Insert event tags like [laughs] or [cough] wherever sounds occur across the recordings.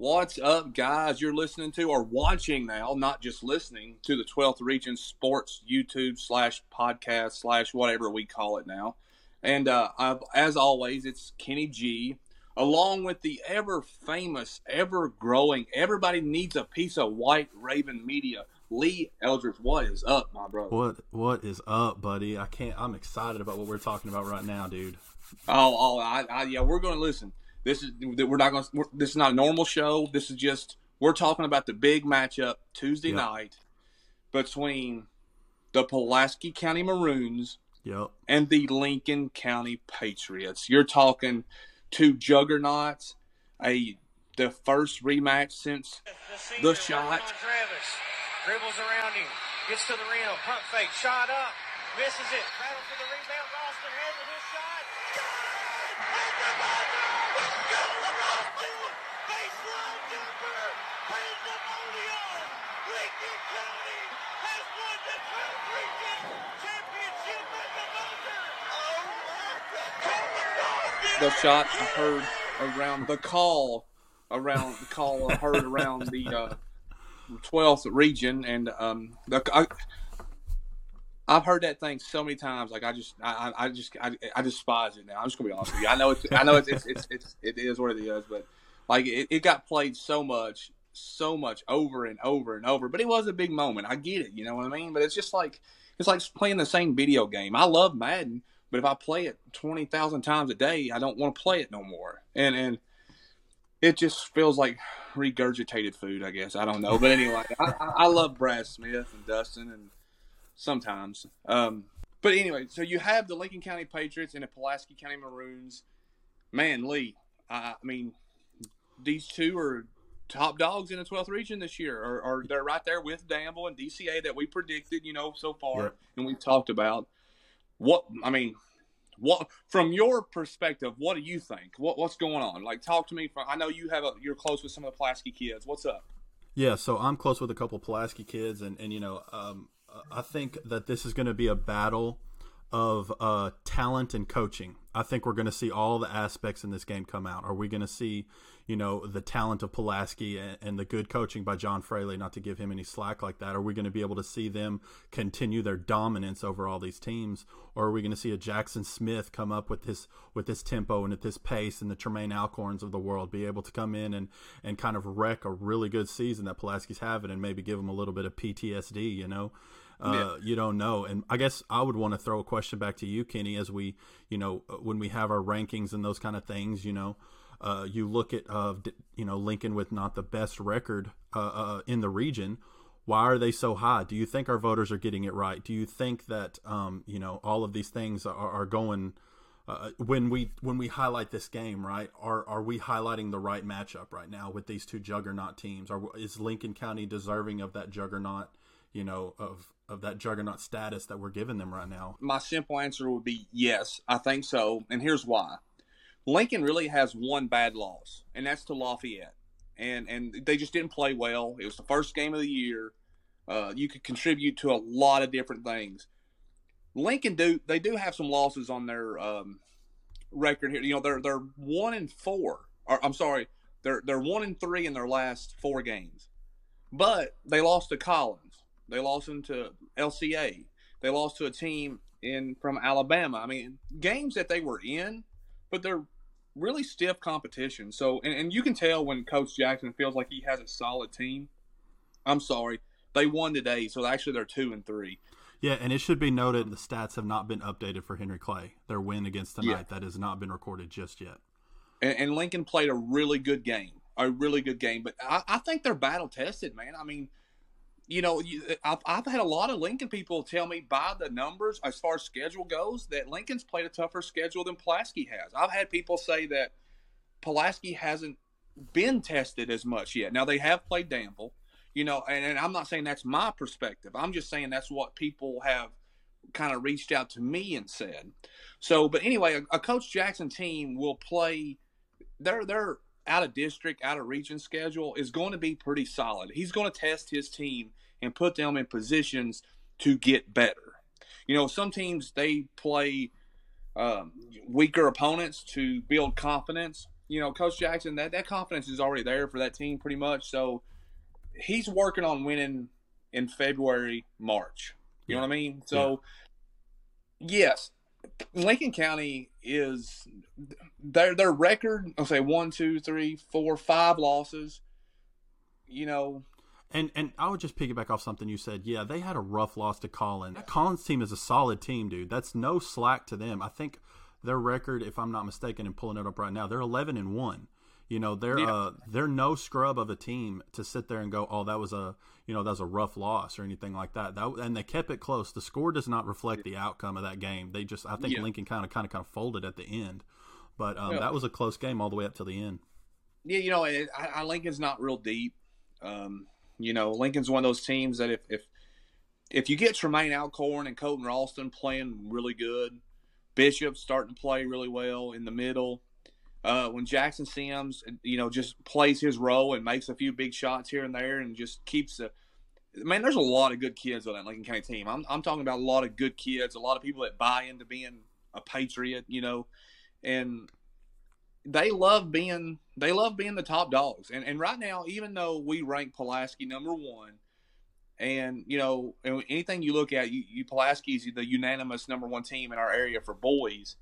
What's up, guys? You're listening to or watching now, not just listening to the 12th Region Sports YouTube slash podcast slash whatever we call it now. And uh, as always, it's Kenny G, along with the ever famous, ever growing, everybody needs a piece of White Raven Media. Lee Eldridge, what is up, my brother? What What is up, buddy? I can't. I'm excited about what we're talking about right now, dude. Oh, oh, I, I yeah, we're going to listen. This is we're not going. to This is not a normal show. This is just we're talking about the big matchup Tuesday Yep. night between the Pulaski County Maroons Yep. and the Lincoln County Patriots. You're talking two juggernauts, a the first rematch since The shot. Travis dribbles around him, gets to the rim, pump fake, shot up, misses it, battle for the rebound. Ralston has it, his shot. Good! At the buzzer! Dylan Ralston! Baseline jumper! Pandemonium! Lincoln County has won the 12th region championship at the buzzer! Oh my God! The shot I heard around the call around the call I heard around the uh, 12th region and um the I, I've heard that thing so many times like I just I, I just I, I despise it now. I'm just gonna be honest with you. I know it's I know it's it's, it's, it's it is what it is but like it, it got played so much so much over and over and over but it was a big moment. I get it you know what I mean? But it's just like it's like playing the same video game. I love Madden but if I play it twenty thousand times a day, I don't want to play it no more. And and it just feels like regurgitated food. I guess I don't know. But anyway, I, I, love Brad Smith and Dustin, and sometimes. Um, but anyway, so you have the Lincoln County Patriots and the Pulaski County Maroons. Man, Lee, I, I mean, these two are top dogs in the 12th region this year, or, or they're right there with Danville and DCA that we predicted, you know, so far, Yep. and we've talked about. What I mean, what from your perspective, what do you think? What what's going on? Like, talk to me. From, I know you have a you're close with some of the Pulaski kids. What's up? Yeah. So I'm close with a couple Pulaski kids, and and you know, um, I think that this is going to be a battle of uh, talent and coaching. I think we're going to see all the aspects in this game come out. Are we going to see, you know, the talent of Pulaski and, and the good coaching by John Fraley, not to give him any slack like that? Are we going to be able to see them continue their dominance over all these teams, or are we going to see a Jackson Smith come up with this with this tempo and at this pace, and the Tremaine Alcorns of the world be able to come in and and kind of wreck a really good season that Pulaski's having, and maybe give them a little bit of PTSD, you know? Uh, you don't know. And I guess I would want to throw a question back to you, Kenny, as we, you know, uh, when we have our rankings and those kind of things, you know, uh, you look at, uh, you know, Lincoln with not the best record uh, in the region. Why are they so high? Do you think our voters are getting it right? Do you think that, um, you know, all of these things are, are going when we when we highlight this game, right? Are are we highlighting the right matchup right now with these two juggernaut teams? Are is Lincoln County deserving of that juggernaut? You know, of of that juggernaut status that we're giving them right now. My simple answer would be yes. I think so, and here's why. Lincoln really has one bad loss, and that's to Lafayette, and and they just didn't play well. It was the first game of the year. Uh, you could contribute to a lot of different things. Lincoln do they do have some losses on their um, record here. You know they're they're one and four. Or I'm sorry, they're they're one and three in their last four games, but they lost to Collins. They lost them to LCA. They lost to a team in from Alabama. I mean games that they were in, but they're really stiff competition. So and, and you can tell when Coach Jackson feels like he has a solid team. I'm sorry, they won today, so actually they're two and three. Yeah, and it should be noted the stats have not been updated for Henry Clay. Their win against tonight Yeah. that has not been recorded just yet. and, and Lincoln played a really good game, a really good game. But I, I think they're battle tested, man. I mean, you know, you, uh, I've, I've had a lot of Lincoln people tell me by the numbers as far as schedule goes that Lincoln's played a tougher schedule than Pulaski has. I've had people say that Pulaski hasn't been tested as much yet. Now they have played Danville, you know, and, and I'm not saying that's my perspective. I'm just saying that's what people have kind of reached out to me and said. So, but anyway, a, a Coach Jackson team will play their their out of district, out of region schedule is going to be pretty solid. He's going to test his team and put them in positions to get better. You know, some teams they play um, weaker opponents to build confidence. you know, Coach Jackson, that, that confidence is already there for that team pretty much. So he's working on winning in February, March. You know what I mean? So, yes, Lincoln County is their their record. I'll say one, two, three, four, five losses. You know, And and I would just piggyback off something you said. Yeah, they had a rough loss to Collins. That Collins team is a solid team, dude. That's no slack to them. I think their record, if I'm not mistaken, and pulling it up right now, they're 11 and one. You know, they're Yeah. uh they're no scrub of a team to sit there and go, oh, that was a you know that was a rough loss or anything like that. That and they kept it close. The score does not reflect the outcome of that game. They just I think Yeah. Lincoln kind of kind of kind of folded at the end, but um, Yeah. that was a close game all the way up to the end. yeah, you know, I, Lincoln's not real deep. Um, you know, Lincoln's one of those teams that if if if you get Tremaine Alcorn and Colton Ralston playing really good, Bishop starting to play really well in the middle. Uh, when Jackson Sims, you know, just plays his role and makes a few big shots here and there, and just keeps the man. There's a lot of good kids on that Lincoln County team. I'm I'm talking about a lot of good kids, a lot of people that buy into being a patriot, you know, and they love being they love being the top dogs. And and right now, even though we rank Pulaski number one, and you know anything you look at, you, you Pulaski's the unanimous number one team in our area for boys.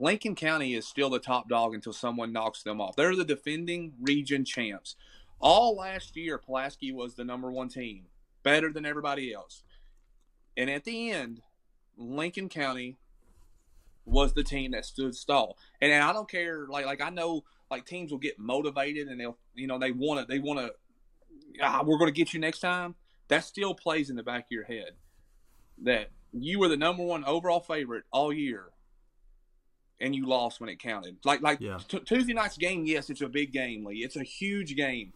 Lincoln County is still the top dog until someone knocks them off. They're the defending region champs. All last year, Pulaski was the number one team, better than everybody else. And at the end, Lincoln County was the team that stood stall. And, I don't care, like like I know like teams will get motivated and they'll you know they want to they want to ah, we're going to get you next time. That still plays in the back of your head that you were the number one overall favorite all year, and you lost when it counted. Like like Yeah. t- Tuesday night's game, yes, it's a big game, Lee. It's a huge game.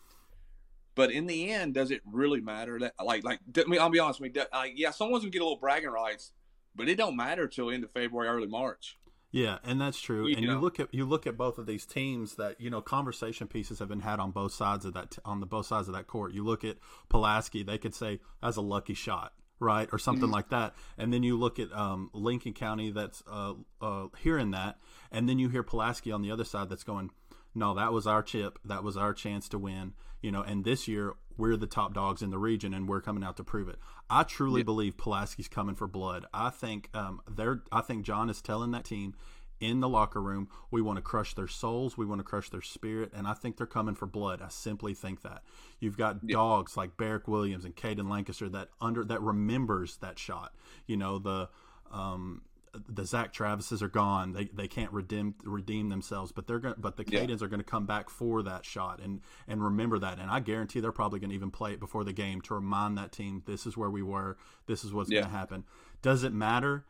But in the end, does it really matter? That like like I mean, I'll be honest with you. Like, yeah, someone's gonna get a little bragging rights, but it don't matter till end of February, early March. Yeah, and that's true. You and you look at you look at both of these teams that you know conversation pieces have been had on both sides of that on the both sides of that court. You look at Pulaski, they could say that's a lucky shot, right, or something Mm-hmm. like that. And then you look at um, Lincoln County that's uh, uh, hearing that, and then you hear Pulaski on the other side that's going, no, that was our chip, that was our chance to win, you know. And this year we're the top dogs in the region, and we're coming out to prove it. I truly believe Pulaski's coming for blood. I think um, they're. I think John is telling that team in the locker room, we want to crush their souls, we want to crush their spirit, and I think they're coming for blood. I simply think that you've got dogs like Barrick Williams and Caden Lancaster that under that remembers that shot. You know the. Um, the Zach Travises are gone. They, they can't redeem redeem themselves, but they're going but the Yeah. Are going to come back for that shot and and remember that. And I guarantee they're probably going to even play it before the game to remind that team this is where we were. This is what's Yeah. going to happen. Does it matter?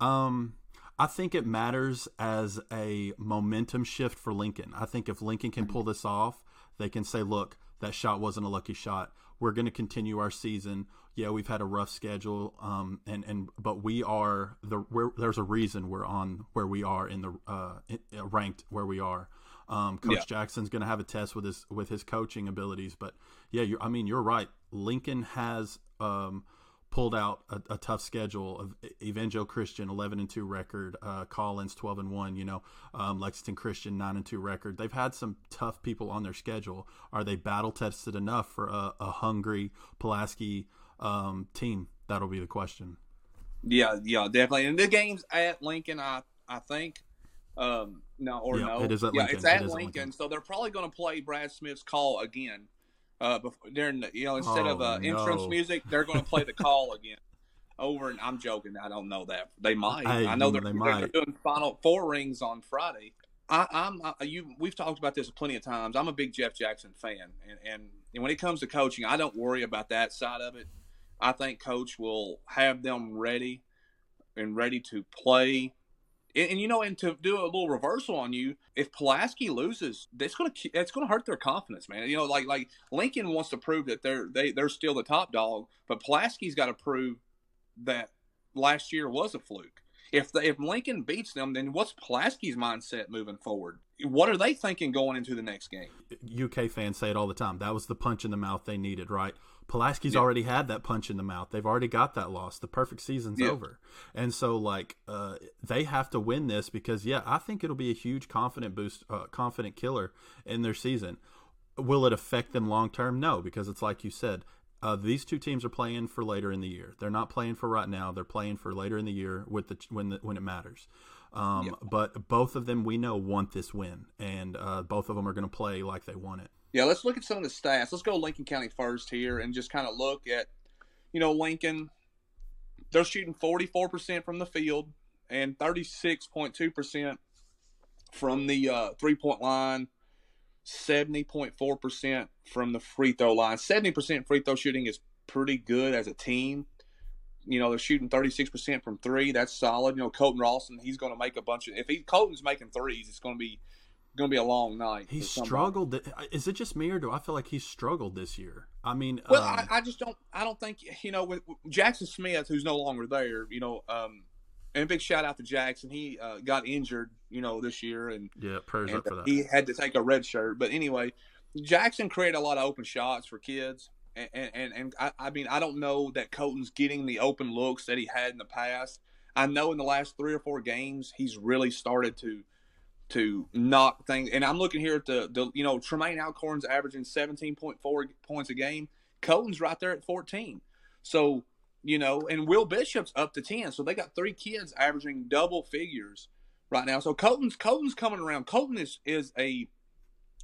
Um, I think it matters as a momentum shift for Lincoln. I think if Lincoln can pull this off, they can say, "Look, that shot wasn't a lucky shot. We're going to continue our season. Yeah, we've had a rough schedule, um, and and but we are the we're, there's a reason we're on where we are in the uh, uh, ranked where we are. Um, Coach Yeah. Jackson's going to have a test with his with his coaching abilities, but yeah, you I mean, you're right. Lincoln has um, pulled out a, a tough schedule of Evangel Christian 11 and 2 record, uh, Collins 12 and 1, you know, um, Lexington Christian 9 and 2 record. They've had some tough people on their schedule. Are they battle tested enough for a, a hungry Pulaski um, team? That'll be the question. Yeah, yeah, definitely. And the game's at Lincoln, I I think. Um, no, or Yeah, no, it is at yeah, Lincoln. it's at It is at Lincoln, Lincoln. so they're probably going to play Brad Smith's call again. Uh, before, during the, you know, instead of Oh, uh, entrance music, they're going to play the call [laughs] again. Over, and I'm joking. I don't know that they might. Hey, I know they they're, might. they're doing final four rings on Friday. I, I'm I, you. We've talked about this plenty of times. I'm a big Jeff Jackson fan, and, and and when it comes to coaching, I don't worry about that side of it. I think Coach will have them ready and ready to play. And, and, you know, and to do a little reversal on you, if Pulaski loses, that's gonna that's gonna hurt their confidence, man. You know, like like Lincoln wants to prove that they're they they're still the top dog, but Pulaski's got to prove that last year was a fluke. if the, if Lincoln beats them, then what's Pulaski's mindset moving forward? What are they thinking going into the next game? UK fans say it all the time. That was the punch in the mouth they needed, right? Pulaski's Yeah. already had that punch in the mouth. They've already got that loss. The perfect season's Yeah. over. And so, like, uh, they have to win this because, yeah, I think it'll be a huge confident boost, uh, confident killer in their season. Will it affect them long term? No, because it's like you said. Uh, these two teams are playing for later in the year. They're not playing for right now. They're playing for later in the year with the when the, when it matters. Um. But both of them we know want this win, and uh, both of them are going to play like they want it. Yeah, let's look at some of the stats. Let's go Lincoln County first here and just kind of look at, you know, Lincoln. They're shooting 44% from the field and 36.2% from the uh, three point line, 70.4% from the free throw line. 70% free throw shooting is pretty good as a team. You know, they're shooting 36% from three. That's solid. You know, Colton Ralston, he's going to make a bunch of. If he Colton's making threes, it's going to be going to be a long night. He struggled. Is it just me or do I feel like he struggled this year? I mean, Well, um, I, I just don't. I don't think you know with, with Jackson Smith, who's no longer there. You know, um, and big shout out to Jackson. He uh, got injured, you know, this year, and, yeah, prayers and up for that. he had to take a red shirt. But anyway, Jackson created a lot of open shots for kids, and and, and, and I, I mean, I don't know that Colton's getting the open looks that he had in the past. I know in the last three or four games, he's really started to to knock things. And I'm looking here at the, the you know, Tremaine Alcorn's averaging 17.4 points a game. Colton's right there at 14. So, you know, and Will Bishop's up to 10. So they got three kids averaging double figures right now. So Colton's Colton's coming around. Colton is is a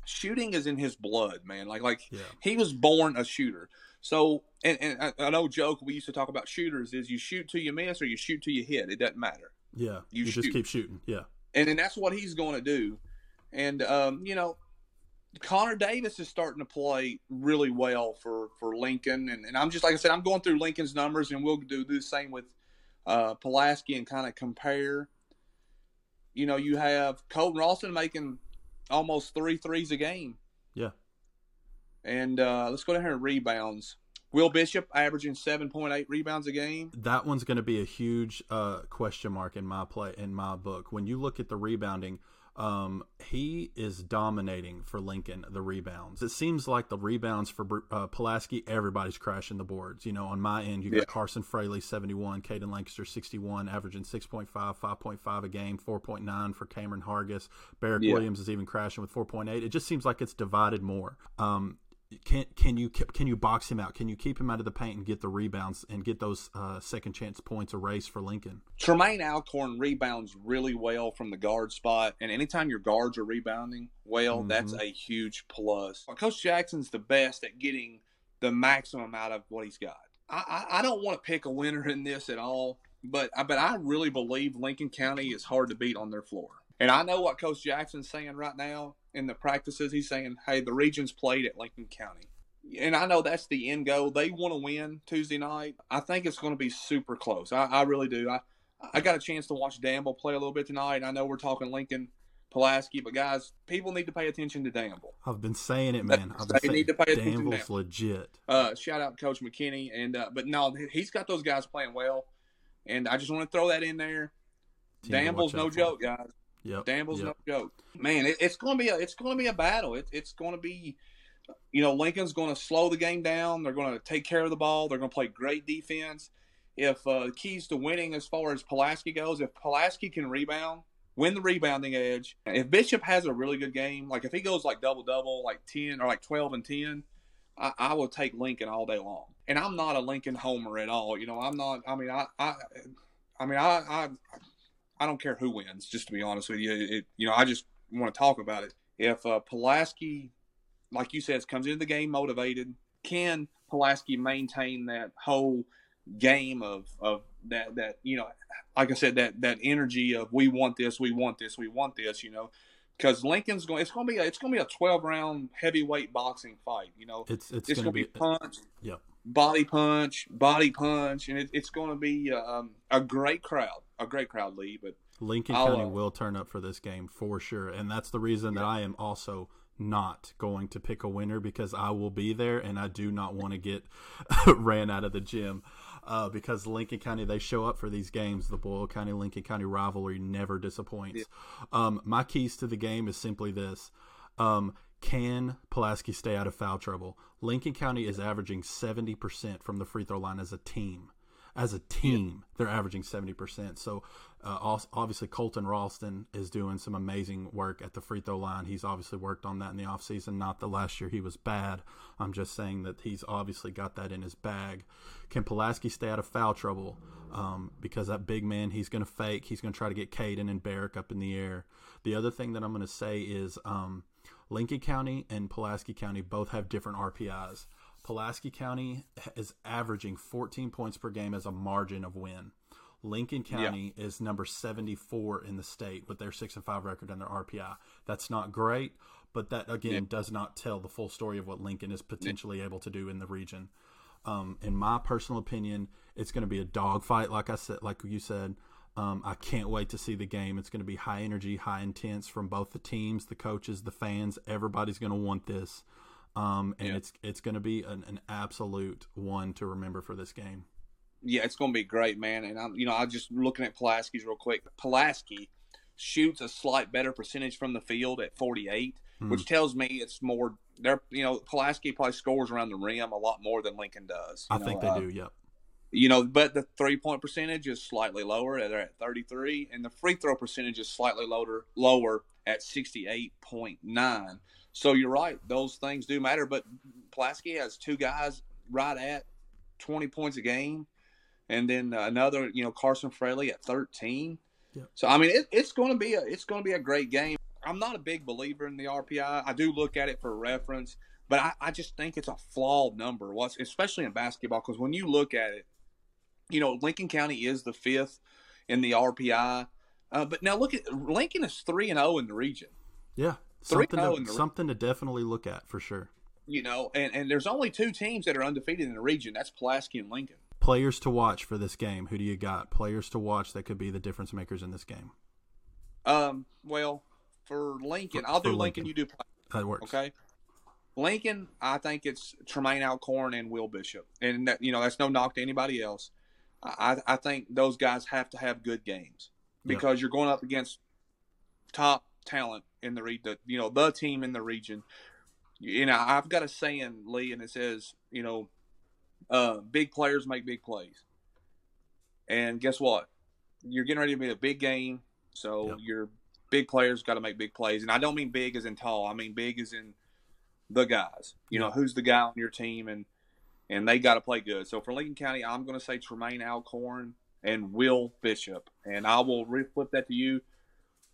shooting is in his blood, man. Like like Yeah. he was born a shooter. So, and, and I- an old joke we used to talk about shooters is you shoot till you miss or you shoot till you hit. It doesn't matter Yeah, you you, just keep shooting. Yeah, and then that's what he's going to do. And um, you know, Connor Davis is starting to play really well for for Lincoln, and, and I'm just like I said, I'm going through Lincoln's numbers, and we'll do, do the same with uh, Pulaski and kind of compare. You know, you have Colton Ralston making almost three threes a game, yeah. and uh, let's go down here and rebounds. Will Bishop averaging 7.8 rebounds a game. That one's going to be a huge uh, question mark in my play in my book. When you look at the rebounding, um, he is dominating for Lincoln the rebounds. It seems like the rebounds for uh, Pulaski, everybody's crashing the boards. You know, on my end, you got Yeah. Carson Fraley seventy one, Caden Lancaster sixty one, averaging 6.5, 5.5 a game, four point nine for Cameron Hargis. Barrett Yeah. Williams is even crashing with four point eight. It just seems like it's divided more. Um, can can you can you box him out? Can you keep him out of the paint and get the rebounds and get those uh, second chance points erased for Lincoln? Tremaine Alcorn rebounds really well from the guard spot, and anytime your guards are rebounding well, that's a huge plus. Coach Jackson's the best at getting the maximum out of what he's got. I, I, I don't want to pick a winner in this at all, but I, but I really believe Lincoln County is hard to beat on their floor. And I know what Coach Jackson's saying right now in the practices. He's saying, "Hey, the region's played at Lincoln County." and I know that's the end goal. They want to win Tuesday night. I think it's going to be super close. I, I really do. I I got a chance to watch Danville play a little bit tonight. I know we're talking Lincoln, Pulaski, but guys, people need to pay attention to Danville. I've been saying it, man. I've [laughs] been They saying need to pay attention Danville's now. legit. Uh, shout out Coach McKinney, and uh, but no, he's got those guys playing well, and I just want to throw that in there. Team Danville's no joke, guys. Yep. Danville's yep. no joke. Man, it, it's going to be a it's going to be a battle. It, it's going to be, you know, Lincoln's going to slow the game down. They're going to take care of the ball. They're going to play great defense. If uh, keys to winning as far as Pulaski goes, if Pulaski can rebound, win the rebounding edge. If Bishop has a really good game, like if he goes like double double, like ten or like twelve and ten, I, I will take Lincoln all day long. And I'm not a Lincoln homer at all. You know, I'm not. I mean, I, I, I mean, I, I, I don't care who wins. Just to be honest with you, it, you know, I just want to talk about it. If uh, Pulaski, like you said, comes into the game motivated, can Pulaski maintain that whole game of of that that you know, like I said, that that energy of we want this, we want this, we want this, you know. Because Lincoln's going, it's going to be a, it's going to be a twelve round heavyweight boxing fight. You know, It's it's, it's going to be be punch, Yep. body punch, body punch, and it, it's going to be um, a great crowd, a great crowd, Lee. But Lincoln I'll, County uh, will turn up for this game for sure, and that's the reason that I am also not going to pick a winner because I will be there and I do not want to get [laughs] ran out of the gym. Uh, because Lincoln County, they show up for these games. The Boyle County Lincoln County rivalry never disappoints. Yeah. Um, my keys to the game is simply this um, Can Pulaski stay out of foul trouble? Lincoln County is averaging 70% from the free throw line as a team as a team, they're averaging 70%. So, uh, obviously, Colton Ralston is doing some amazing work at the free throw line. He's obviously worked on that in the offseason. Not the last year he was bad. I'm just saying that he's obviously got that in his bag. Can Pulaski stay out of foul trouble? Um, because that big man, he's going to fake. He's going to try to get Caden and Barrick up in the air. The other thing that I'm going to say is um, Lincoln County and Pulaski County both have different RPIs. Pulaski County is averaging 14 points per game as a margin of win. Lincoln County yeah. is number 74 in the state with their 6 and 5 record and their RPI. That's not great, but that again yeah. does not tell the full story of what Lincoln is potentially yeah. able to do in the region. Um, in my personal opinion, it's going to be a dogfight, like I said, like you said. Um, I can't wait to see the game. It's going to be high energy, high intense from both the teams, the coaches, the fans. Everybody's going to want this. Um, and yeah. it's it's going to be an, an absolute one to remember for this game. Yeah, it's going to be great, man. And I'm, you know, I'm just looking at Pulaski's real quick. Pulaski shoots a slight better percentage from the field at 48, hmm. which tells me it's more. They're, you know, Pulaski probably scores around the rim a lot more than Lincoln does. I know, think they uh, do. Yep. You know, but the three point percentage is slightly lower. They're at 33, and the free throw percentage is slightly lower, lower at 68.9. So you're right; those things do matter. But Pulaski has two guys right at 20 points a game, and then another, you know, Carson Fraley at 13. Yep. So I mean, it, it's going to be a it's going to be a great game. I'm not a big believer in the RPI. I do look at it for reference, but I, I just think it's a flawed number. Especially in basketball because when you look at it, you know, Lincoln County is the fifth in the RPI. Uh, but now look at Lincoln is three and zero oh in the region. Yeah, something to, something to definitely look at for sure. You know, and, and there's only two teams that are undefeated in the region. That's Pulaski and Lincoln. Players to watch for this game. Who do you got? Players to watch that could be the difference makers in this game. Um. Well, for Lincoln, for, I'll do Lincoln. Lincoln. You do. That works. Okay. Lincoln, I think it's Tremaine Alcorn and Will Bishop, and that, you know that's no knock to anybody else. I, I think those guys have to have good games because yep. you're going up against top talent in the region, you know, the team in the region. You know, I've got a saying, Lee, and it says, you know, uh, big players make big plays. And guess what? You're getting ready to be a big game, so yep. your big players got to make big plays. And I don't mean big as in tall. I mean big as in the guys. You yep. know, who's the guy on your team, and and they got to play good. So for Lincoln County, I'm going to say Tremaine Alcorn and Will Bishop, and I will reflip that to you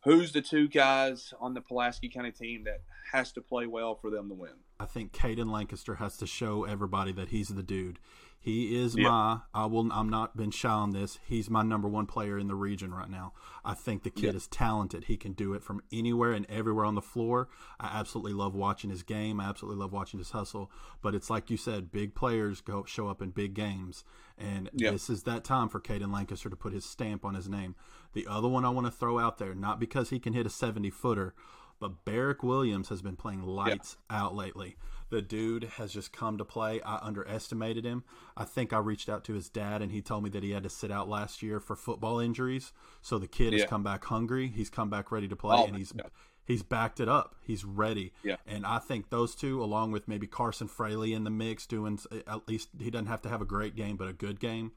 who's the two guys on the Pulaski County team that has to play well for them to win? I think Caden Lancaster has to show everybody that he's the dude. He is yep. my. I will. I'm not been shy on this. He's my number one player in the region right now. I think the kid yep. is talented. He can do it from anywhere and everywhere on the floor. I absolutely love watching his game. I absolutely love watching his hustle. But it's like you said, big players go show up in big games, and yep. this is that time for Caden Lancaster to put his stamp on his name. The other one I want to throw out there, not because he can hit a 70 footer, but Barrick Williams has been playing lights out lately. The dude has just come to play. I underestimated him. I think I reached out to his dad and he told me that he had to sit out last year for football injuries. So the kid yeah. has come back hungry. He's come back ready to play oh, and he's he's backed it up. He's ready. Yeah. And I think those two, along with maybe Carson Fraley in the mix, doing at least he doesn't have to have a great game, but a good game.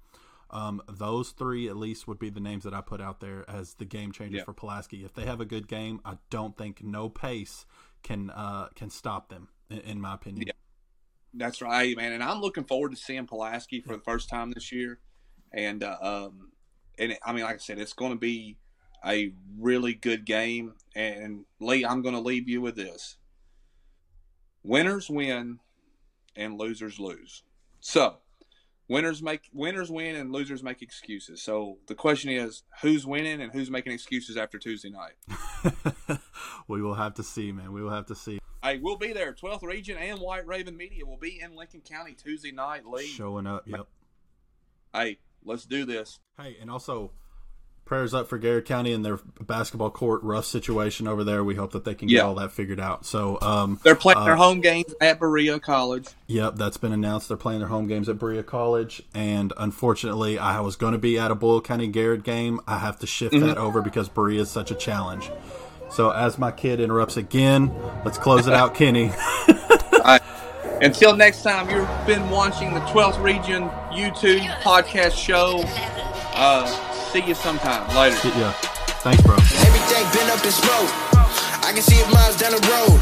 Um, those three at least would be the names that I put out there as the game changers yeah. for Pulaski. If they have a good game, I don't think no pace can uh, can stop them, in, my opinion. Yeah. That's right, man. And I'm looking forward to seeing Pulaski for the first time this year. And uh, um, and I mean, like I said, it's going to be a really good game. And Lee, I'm going to leave you with this: winners win, and losers lose. So winners make winners win and losers make excuses. So the question is, who's winning and who's making excuses after Tuesday night? [laughs] we will have to see, man. We will have to see. Hey, we'll be there. 12th Region and White Raven Media will be in Lincoln County Tuesday night. Lee showing up. Yep. Hey, let's do this. Hey, and also prayers up for Garrard County and their basketball court rough situation over there. We hope that they can get all that figured out. So, um, They're playing uh, their home games at Berea College. Yep, that's been announced. They're playing their home games at Berea College, and unfortunately, I was going to be at a Boyle County Garrett game. I have to shift that over because Berea is such a challenge. So, as my kid interrupts again, let's close it out, Kenny. [laughs] Until next time, you've been watching the 12th Region YouTube podcast show. Uh, see you sometime later. yeah, thanks, bro. Everything been up in smoke. I can see it miles down the road.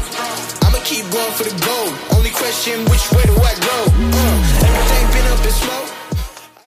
I'ma keep going for the gold. Only question, which way do I go?